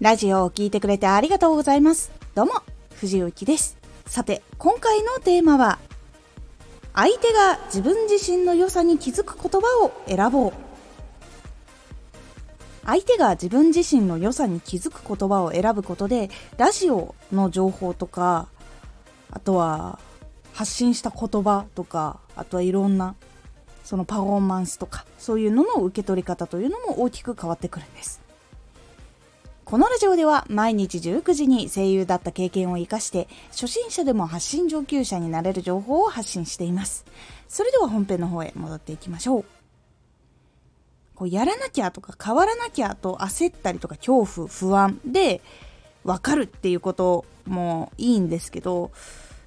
ラジオを聴いてくれてありがとうございます。どうも、藤幸です。さて、今回のテーマは、相手が自分自身の良さに気づく言葉を選ぼう。相手が自分自身の良さに気づく言葉を選ぶことで、ラジオの情報とか、あとは発信した言葉とか、あとはいろんなそのパフォーマンスとか、そういうのの受け取り方というのも大きく変わってくるんです。このラジオでは毎日19時に声優だった経験を活かして初心者でも発信上級者になれる情報を発信しています。それでは本編の方へ戻っていきましょう。こうやらなきゃとか変わらなきゃと焦ったりとか恐怖、不安で分かるっていうこともいいんですけど、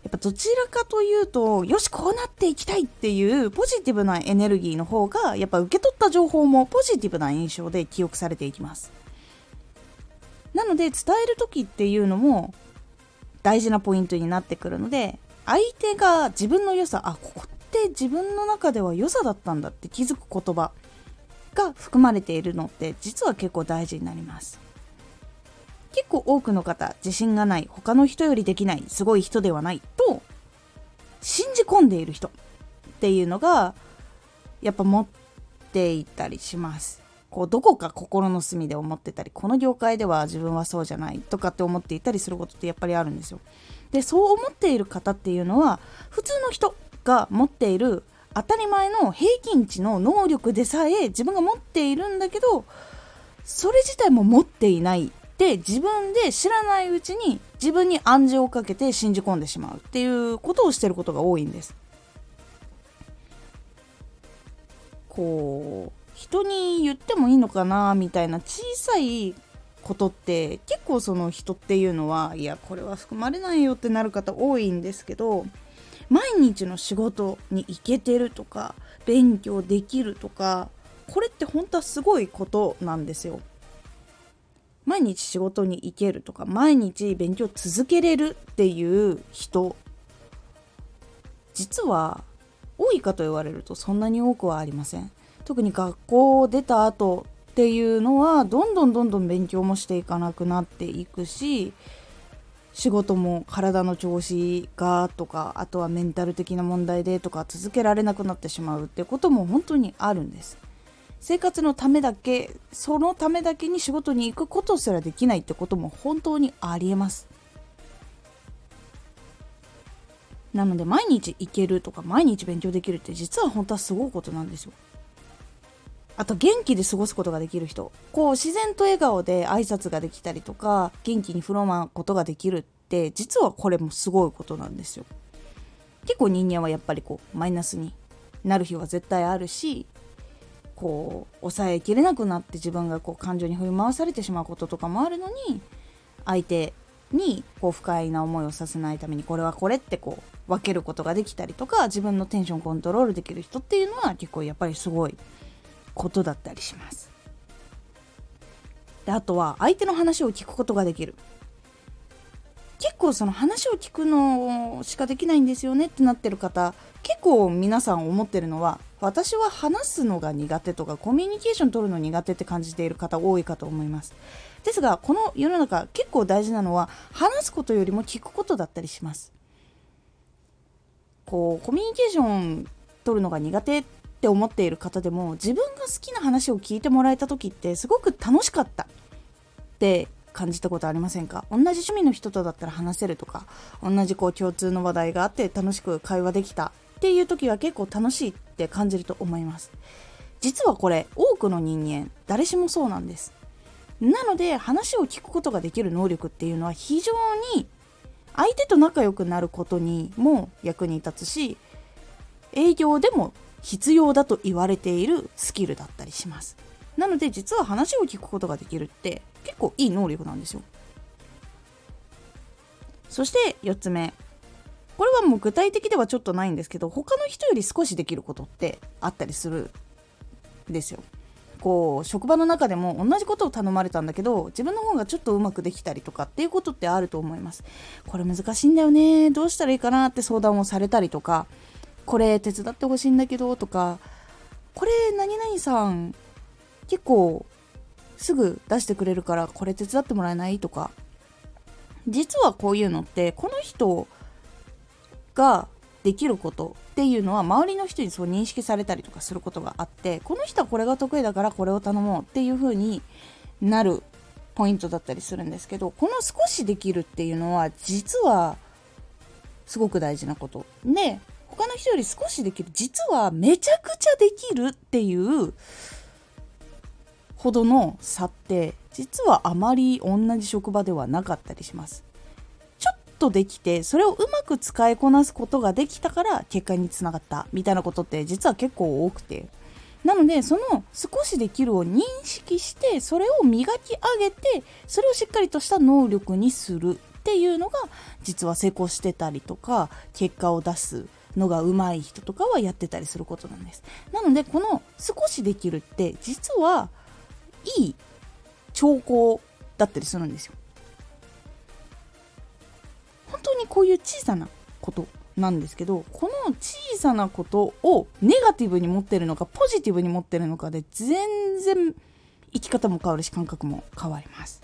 やっぱどちらかというと、よし、こうなっていきたいっていうポジティブなエネルギーの方が、やっぱ受け取った情報もポジティブな印象で記憶されていきます。なので伝える時っていうのも大事なポイントになってくるので相手が自分の良さあここって自分の中では良さだったんだって気づく言葉が含まれているのって実は結構大事になります。結構多くの方自信がない他の人よりできないすごい人ではないと信じ込んでいる人っていうのがやっぱ持っていたりします。こうどこか心の隅で思ってたりこの業界では自分はそうじゃないとかって思っていたりすることってやっぱりあるんですよ。でそう思っている方っていうのは普通の人が持っている当たり前の平均値の能力でさえ自分が持っているんだけどそれ自体も持っていないで自分で知らないうちに自分に暗示をかけて信じ込んでしまうっていうことをしてることが多いんです。こう人に言ってもいいのかなみたいな小さいことって結構その人っていうのはいやこれは含まれないよってなる方多いんですけど毎日の仕事に行けてるとか勉強できるとかこれって本当はすごいことなんですよ。毎日仕事に行けるとか毎日勉強続けれるっていう人実は多いかと言われるとそんなに多くはありません。特に学校を出た後っていうのはどんどんどんどん勉強もしていかなくなっていくし仕事も体の調子がとかあとはメンタル的な問題でとか続けられなくなってしまうってことも本当にあるんです。生活のためだけそのためだけに仕事に行くことすらできないってことも本当にありえます。なので毎日行けるとか毎日勉強できるって実は本当はすごいことなんですよ。あと元気で過ごすことができる人。こう自然と笑顔で挨拶ができたりとか元気に振る舞うことができるって実はこれもすごいことなんですよ。結構人間はやっぱりこうマイナスになる日は絶対あるしこう抑えきれなくなって自分がこう感情に振り回されてしまうこととかもあるのに相手にこう不快な思いをさせないためにこれはこれってこう分けることができたりとか自分のテンションコントロールできる人っていうのは結構やっぱりすごいことだったりします。であとは相手の話を聞くことができる。結構その話を聞くのしかできないんですよねってなってる方結構皆さん思ってるのは私は話すのが苦手とかコミュニケーション取るの苦手って感じている方多いかと思います。ですがこの世の中結構大事なのは話すことよりも聞くことだったりします。こうコミュニケーション取るのが苦手って思っている方でも自分が好きな話を聞いてもらえた時ってすごく楽しかったって感じたことありませんか？同じ趣味の人とだったら話せるとか同じこう共通の話題があって楽しく会話できたっていう時は結構楽しいって感じると思います。実はこれ多くの人間誰しもそうなんです。なので話を聞くことができる能力っていうのは非常に相手と仲良くなることにも役に立つし営業でも必要だと言われているスキルだったりします。なので実は話を聞くことができるって結構いい能力なんですよ。そして4つ目。これはもう具体的ではちょっとないんですけど他の人より少しできることってあったりするんですよ。こう職場の中でも同じことを頼まれたんだけど自分の方がちょっとうまくできたりとかっていうことってあると思います。これ難しいんだよね。どうしたらいいかなって相談をされたりとかこれ手伝ってほしいんだけどとかこれ何々さん結構すぐ出してくれるからこれ手伝ってもらえないとか。実はこういうのってこの人ができることっていうのは周りの人にそう認識されたりとかすることがあってこの人はこれが得意だからこれを頼もうっていう風になるポイントだったりするんですけどこの少しできるっていうのは実はすごく大事なこと。で他の人より少しできる実はめちゃくちゃできるっていうほどの差って実はあまり同じ職場ではなかったりします。ちょっとできてそれをうまく使いこなすことができたから結果につながったみたいなことって実は結構多くて。なのでその少しできるを認識してそれを磨き上げてそれをしっかりとした能力にするっていうのが実は成功してたりとか結果を出すのが上手い人とかはやってたりすることなんです。なのでこの少しできるって実はいい兆候だったりするんですよ。本当にこういう小さなことなんですけどこの小さなことをネガティブに持ってるのかポジティブに持ってるのかで全然生き方も変わるし感覚も変わります。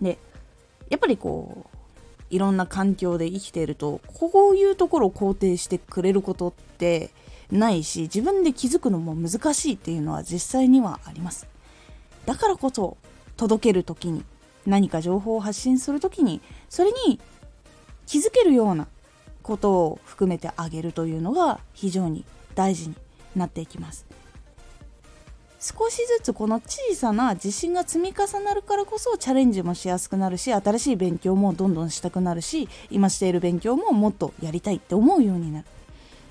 でやっぱりこういろんな環境で生きているとこういうところを肯定してくれることってないし自分で気づくのも難しいっていうのは実際にはあります。だからこそ届ける時に何か情報を発信する時にそれに気づけるようなことを含めてあげるというのが非常に大事になっていきます。少しずつこの小さな自信が積み重なるからこそチャレンジもしやすくなるし新しい勉強もどんどんしたくなるし今している勉強ももっとやりたいって思うようになる。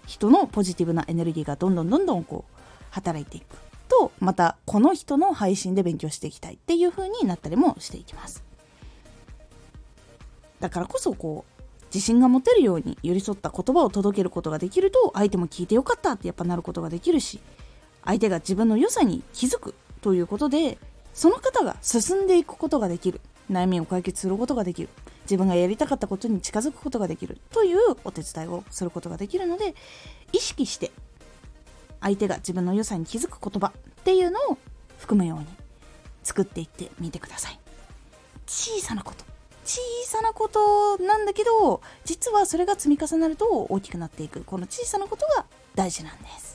人のポジティブなエネルギーがどんどんどんどんこう働いていくとまたこの人の配信で勉強していきたいっていう風になったりもしていきます。だからこそこう自信が持てるように寄り添った言葉を届けることができると相手も聞いてよかったってやっぱなることができるし相手が自分の良さに気づくということでその方が進んでいくことができる。悩みを解決することができる。自分がやりたかったことに近づくことができるというお手伝いをすることができるので意識して相手が自分の良さに気づく言葉っていうのを含むように作っていってみてください。小さなこと。小さなことなんだけど実はそれが積み重なると大きくなっていく。この小さなことが大事なんです。